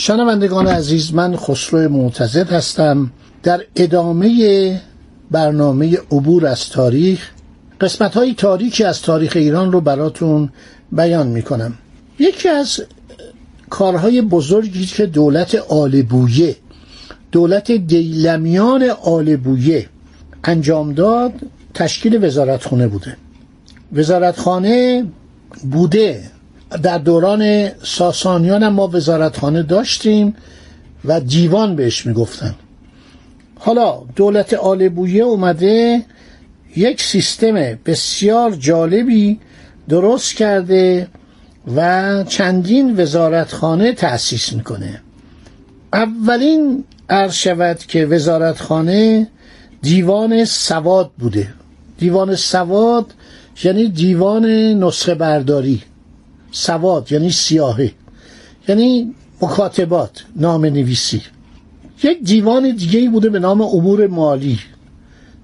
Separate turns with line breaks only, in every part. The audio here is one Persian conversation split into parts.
شنوندگان عزیز من خسرو معتزد هستم. در ادامه برنامه عبور از تاریخ قسمت های تاریکی از تاریخ ایران رو براتون بیان می کنم یکی از کارهای بزرگی که دولت آلبویه دولت دیلمیان آلبویه انجام داد تشکیل وزارتخانه بوده. وزارتخانه بوده. در دوران ساسانیان هم ما وزارتخانه داشتیم و دیوان بهش می‌گفتن. حالا دولت آل بویه اومده یک سیستم بسیار جالبی درست کرده و چندین وزارتخانه تأسیس می‌کنه. اولین عرض شود که وزارتخانه دیوان سواد بوده. دیوان سواد یعنی دیوان نسخه برداری سواد یعنی سیاهه یعنی مکاتبات نام نویسی یک دیوان دیگه بوده به نام امور مالی.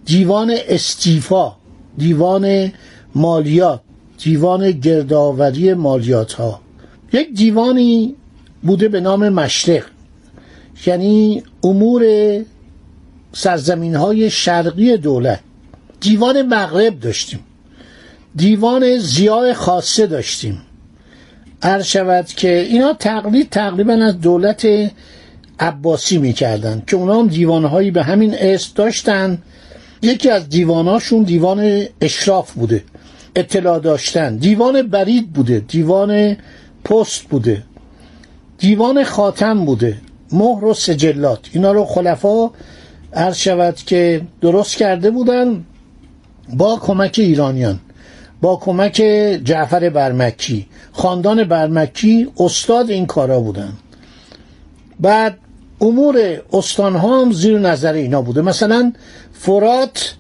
دیوان استیفا دیوان مالیات دیوان گردآوری مالیات ها یک دیوانی بوده به نام مشرق. یعنی امور سرزمین های شرقی دولت. دیوان مغرب داشتیم. دیوان زیای خاصه داشتیم. عرض شود که اینا تقلید تقریبا از دولت عباسی می‌کردن که اونا هم دیوانهایی به همین اسم داشتن. یکی از دیواناشون دیوان اشراف بوده اطلاع داشتن. دیوان برید بوده دیوان پست بوده. دیوان خاتم بوده مهر و سجلات. اینا رو خلفا عرض شود که درست کرده بودن با کمک ایرانیان. با کمک جعفر برمکی. خاندان برمکی استاد این کارا بودن. بعد امور استان ها هم زیر نظر اینا بوده. مثلا فرات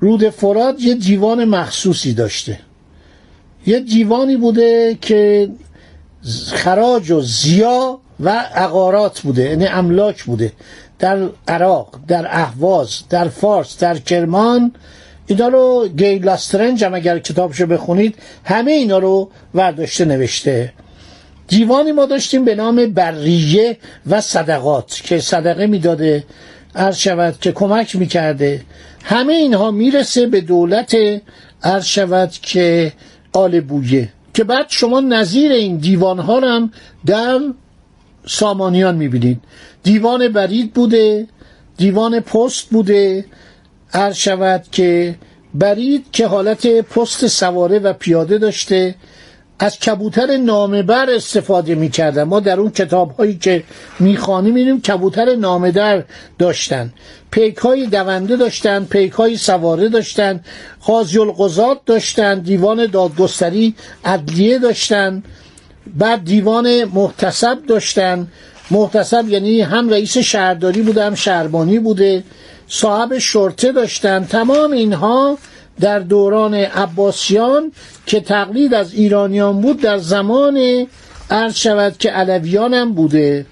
رود فرات یه دیوان مخصوصی داشته. یه دیوانی بوده که خراج و زیا و عقارات بوده یعنی املاک بوده. در عراق در اهواز در فارس در کرمان اینا رو گیلاسترنج هم اگر کتابشو بخونید همه اینا رو ورداشته نوشته. دیوانی ما داشتیم به نام بریه و صدقات که صدقه می‌داده عرض شود که کمک می‌کرده. همه اینها می‌رسه به دولت عرض شود که آل بویه. که بعد شما نظیر این دیوان ها هم در سامانیان می‌بینید. دیوان برید بوده دیوان پست بوده عرض شود که برید که حالت پست سواره و پیاده داشته از کبوتر نامبر استفاده می‌کردن. ما در اون کتاب هایی که می‌خوانیم می‌بینیم کبوتر نامدر داشتن. پیک های دونده داشتن پیک های سواره داشتن قاضی القضات داشتن دیوان دادگستری عدلیه داشتن بعد دیوان محتسب داشتن. محتسب یعنی هم رئیس شهرداری بوده هم شهربانی بوده. صاحب شرطه داشتن. تمام اینها در دوران عباسیان که تقلید از ایرانیان بود در زمان عرض شود که علویان هم بوده.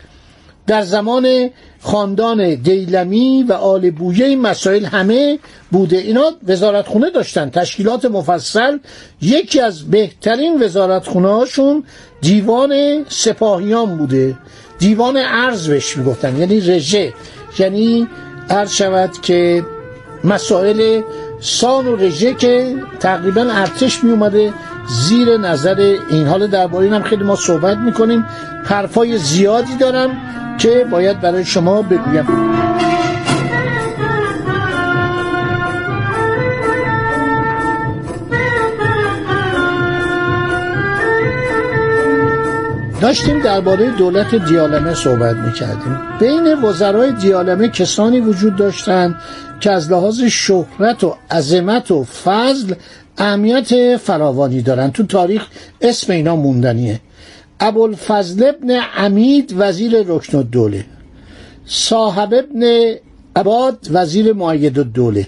در زمان خاندان دیلمی و آل بویه این مسائل همه بوده. اینا وزارتخونه داشتن. تشکیلات مفصل یکی از بهترین وزارتخونه هاشون دیوان سپاهیان بوده. دیوان ارز بهش می‌گفتن. یعنی رژه. یعنی عرض شود که مسائل سان و رژه که تقریبا ارتش می اومده زیر نظر این. حال درباره هم خیلی ما صحبت می‌کنیم. حرفای زیادی دارم که باید برای شما بگویم. داشتیم درباره دولت دیالمه صحبت می‌کردیم. بین وزرای دیالمه کسانی وجود داشتند که از لحاظ شهرت و عظمت و فضل اهمیت فراوانی دارند. تو تاریخ اسم اینا موندنیه. ابوالفضل ابن عمید وزیر رکن الدوله. صاحب ابن عباد وزیر معید الدوله.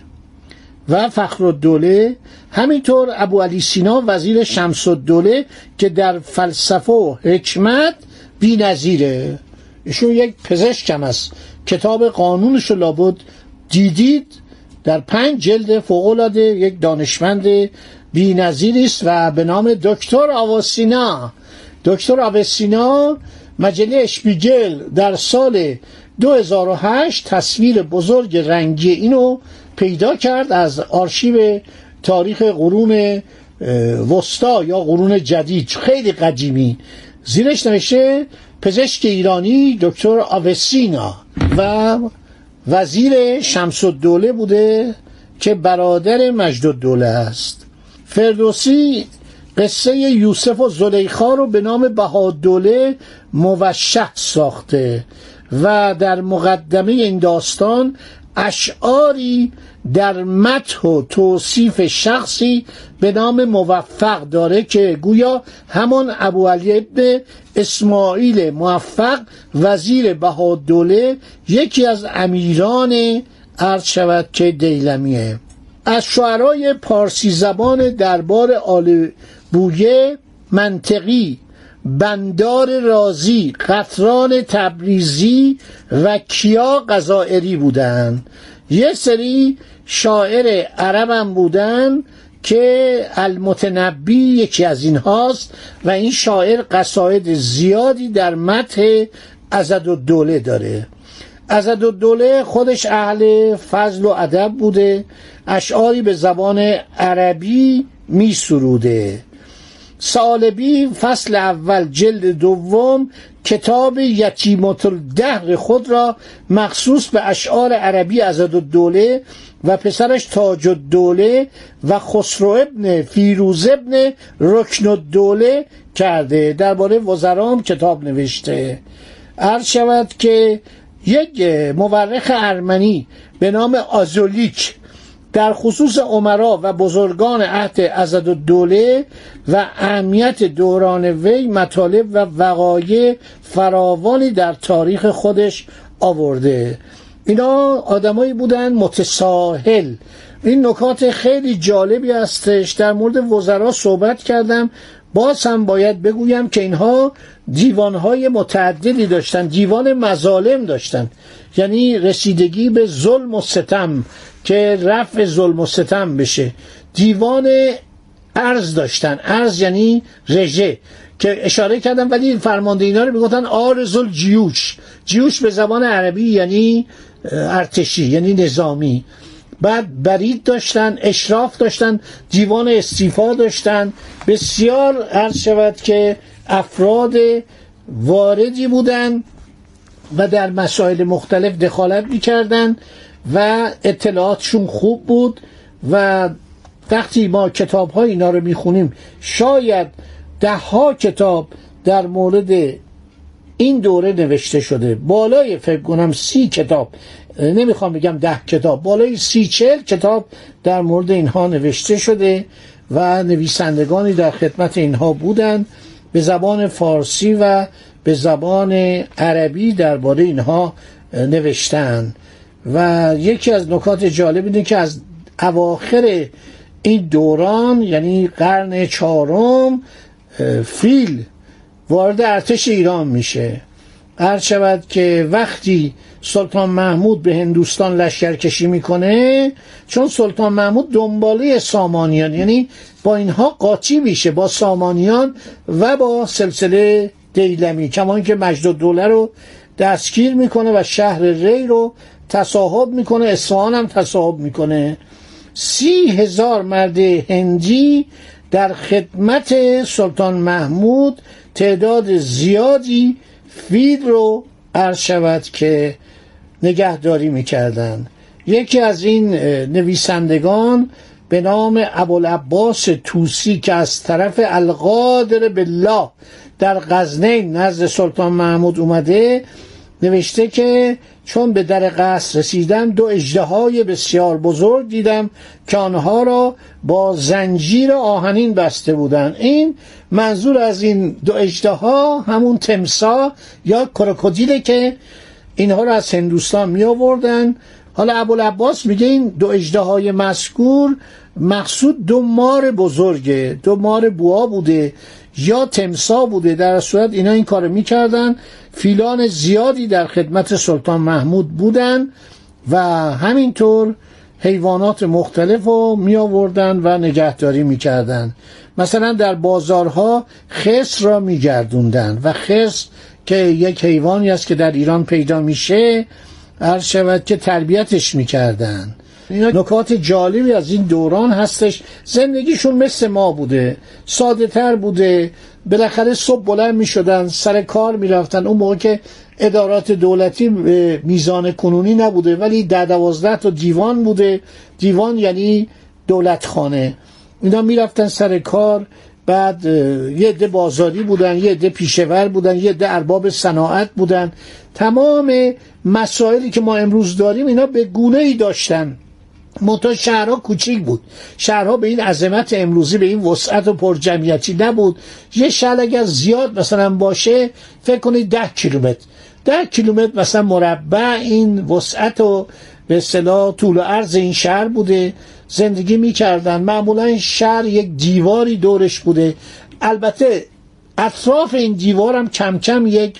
و فخر الدوله همینطور ابو علی سینا وزیر شمس الدوله که در فلسفه و حکمت بی نظیره ایشون یک پزشک هم است. کتاب قانونش رو لابد دیدید. در پنج جلد فوقلاده یک دانشمند بی است و به نام دکتر آواسینا دکتر آواسینا مجله اشپیگل در سال 2008 تصویر بزرگ رنگی اینو پیدا کرد از آرشیو تاریخ قرون وسطا یا قرون جدید. خیلی قدیمی. زیرش نوشته پزشک ایرانی دکتر آوسینا و وزیر شمس الدوله بوده که برادر مجد الدوله است. فردوسی قصه یوسف و زلیخا رو به نام بهادوله موشح ساخته و در مقدمه این داستان اشعاری در متح و توصیف شخصی به نام موفق داره که گویا همان ابو علی ابن اسماعیل موفق وزیر بهادوله یکی از امیران عرض شود که دیلمیه. از شعرهای پارسی زبان دربار آل بویه منطقی بندار رازی قطران تبریزی و کیا غزائری بودند یه سری شاعر عربم بودن که المتنبی یکی از اینهاست و این شاعر قصاید زیادی در متح ازد و دوله داره. ازد و دوله خودش اهل فضل و ادب بوده اشعاری به زبان عربی می سروده سالبی فصل اول جلد دوم کتاب یتیمت الدهر خود را مخصوص به اشعار عربی ازد الدوله و پسرش تاج الدوله و خسرو ابن فیروز ابن رکن الدوله کرده. درباره وزرام کتاب نوشته. عرض شود که یک مورخ ارمنی به نام آزولیک در خصوص عمرا و بزرگان عهد ازد الدوله و اهمیت دوران وی مطالب و وقایع فراوانی در تاریخ خودش آورده. اینا آدمایی بودن متساهل. این نکات خیلی جالبی هستش. در مورد وزرا صحبت کردم. باز هم باید بگویم که اینها دیوانهای متعددی داشتن دیوان مظالم داشتن. یعنی رسیدگی به ظلم و ستم که رفع ظلم و ستم بشه. دیوان ارز داشتن. ارز یعنی رژه. که اشاره کردم ولی فرمانده اینا رو می‌گفتن آرز الجیوش. جیوش به زبان عربی یعنی ارتشی یعنی نظامی. بعد برید داشتن اشراف داشتن دیوان استیفا داشتن. بسیار عرض شود که افراد واردی بودن و در مسائل مختلف دخالت می‌کردن و اطلاعاتشون خوب بود و وقتی ما کتاب های اینا رو می‌خونیم شاید ده ها کتاب در مورد این دوره نوشته شده. بالای فکر کنم سی کتاب نمی‌خوام بگم ده کتاب. بالای سی چل کتاب در مورد اینها نوشته شده و نویسندگانی در خدمت اینها بودند به زبان فارسی و به زبان عربی درباره اینها نوشتن. و یکی از نکات جالب اینه که از اواخر این دوران یعنی قرن چهارم فیل وارد ارتش ایران میشه. هر شود که وقتی سلطان محمود به هندوستان لشکرکشی می‌کنه چون سلطان محمود دنباله سامانیان. یعنی با اینها قاطی میشه با سامانیان و با سلسله دیلمی. کمان که مجد دوله رو دستگیر می‌کنه و شهر ری رو تصاحب می‌کنه اصفهان هم تصاحب می‌کنه. سی هزار مرد هندی در خدمت سلطان محمود تعداد زیادی فیل رو عرض شود که نگهداری می‌کردن. یکی از این نویسندگان به نام ابوالعباس توسی که از طرف القادر بالله در غزنه نزد سلطان محمود اومده نوشته که چون به در قصر رسیدم دو اجده بسیار بزرگ دیدم که آنها را با زنجیر آهنین بسته بودند. این منظور از این دو اجده همون تمسا یا کروکودیله که اینها را از هندوستان می آوردن حالا ابوالعباس میگه این دو اجده های مذکور مقصود دو مار بزرگه دو مار بوا بوده یا تمسا بوده. در صورت اینا این کار می‌کردن. فیلان زیادی در خدمت سلطان محمود بودن و همینطور حیوانات مختلف رو می آوردن و نگهداری می‌کردن. مثلا در بازارها خس را میگردوندن و خس که یک حیوانی است که در ایران پیدا میشه عرض شود که تربیتش می‌کردن. اینا نکات جالبی از این دوران هستش. زندگیشون مثل ما بوده. ساده تر بوده. بالاخره صبح بلند می شدن سر کار می رفتن اون موقع که ادارات دولتی میزان کنونی نبوده ولی در دوازده تا دیوان بوده. دیوان یعنی دولت خانه اینا می‌رفتن سر کار. بعد یه عده بازاری بودن یه عده پیشور بودن یه عده ارباب صناعت بودن. تمام مسائلی که ما امروز داریم اینا به گونه ای داشتن. منتها شهرها کوچیک بود. شهرها به این عظمت امروزی به این وسعت و پرجمعیتی نبود. یه شهر اگر زیاد مثلا باشه فکر کنید ده کیلومتر. ده کیلومتر مثلا مربع این وسعت و به اصطلاح طول و عرض این شهر بوده زندگی می‌کردن. معمولا شهر یک دیواری دورش بوده. البته اطراف این دیوار هم کم کم یک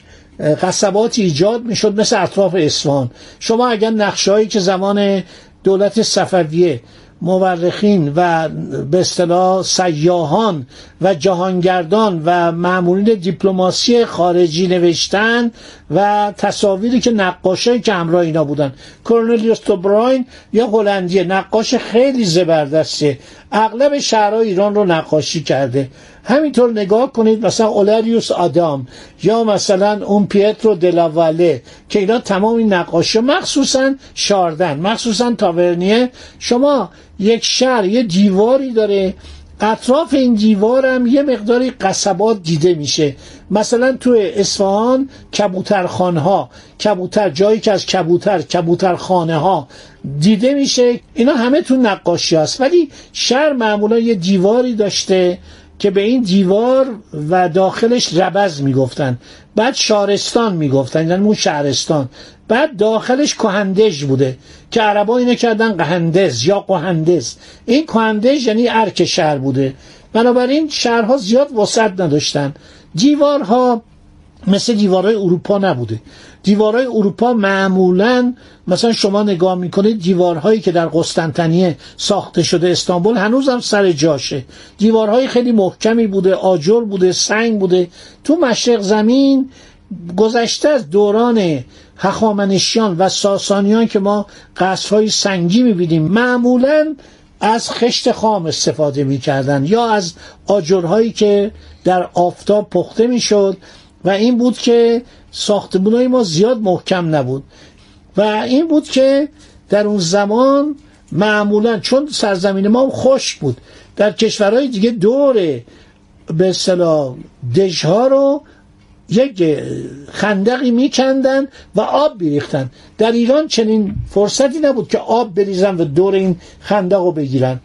قصباتی ایجاد می‌شد مثل اطراف اصفهان. شما اگر نقشهایی که زمان دولت صفویه مورخین و به اصطلاح سیاهان و جهانگردان و معمولین دیپلماسی خارجی نوشتن و تصاویری که نقاشایی که همراه اینا بودن. کورنلیوس توبراین یا هلندیه نقاش خیلی زبردسته. اغلب شهرهای ایران رو نقاشی کرده. همینطور نگاه کنید مثلا اولاریوس آدام یا مثلا اون پیترو دلاواله که اینا تمام این نقاشی مخصوصا شاردن مخصوصا تاورنیه. شما یک شهر یه دیواری داره اطراف این دیوارم یه مقداری قصبات دیده میشه. مثلا تو اصفهان کبوترخانه ها کبوتر جایی که از کبوتر کبوترخانه ها دیده میشه. اینا همه تو نقاشی هست. ولی شهر معمولا یه دیواری داشته که به این دیوار و داخلش ربز می‌گفتن. بعد شارستان می‌گفتن یعنی اون شهرستان. بعد داخلش کهندج بوده که عربا اینه کردن قهندز یا قهندز. این کهندج یعنی ارک شهر بوده. بنابراین شهرها زیاد وسعت نداشتن. دیوارها مثل دیوارهای اروپا نبوده. دیوارهای اروپا معمولا مثلا شما نگاه می‌کنید دیوارهایی که در قسطنطنیه ساخته شده استانبول هنوزم سر جاشه. دیوارهای خیلی محکمی بوده آجر بوده سنگ بوده. تو مشرق زمین گذشته از دوران هخامنشیان و ساسانیان که ما قصرهای سنگی می‌بینیم معمولا از خشت خام استفاده می‌کردن یا از آجرهایی که در آفتاب پخته می‌شد و این بود که ساختمون ما زیاد محکم نبود و این بود که در اون زمان معمولا چون سرزمین ما خشک بود در کشورهای دیگه دور به اصطلاح دژها رو یک خندقی میکندن و آب بیریختن در ایران چنین فرصتی نبود که آب بریزن و دور این خندق رو بگیرن.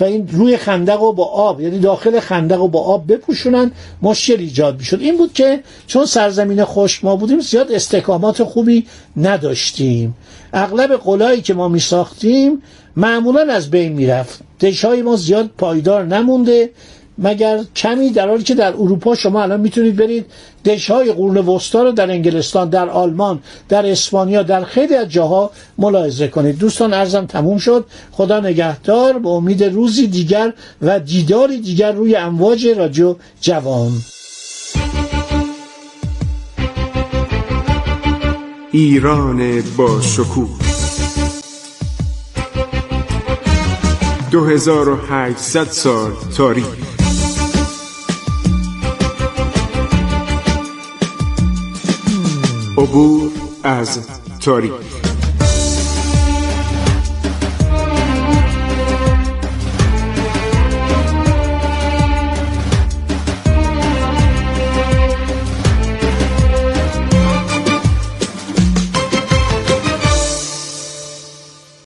و این روی خندق رو با آب یعنی داخل خندق رو با آب بپوشونن مشکل ایجاد می‌شد. این بود که چون سرزمین خشک ما بودیم زیاد استحکامات خوبی نداشتیم. اغلب قلایی که ما می ساختیم معمولا از بین می‌رفت. دشهای ما زیاد پایدار نمونده. مگر کمی در حالی که در اروپا شما الان می‌تونید برید دشهای قرون وسطا رو در انگلستان در آلمان در اسپانیا در خیلی از جاها ملاحظه کنید. دوستان ارزم تموم شد. خدا نگهدار. به امید روزی دیگر و دیداری دیگر روی امواج رادیو جوان.
ایران با شکوه. 2800 سال تاریخ. عبور از تاریخ.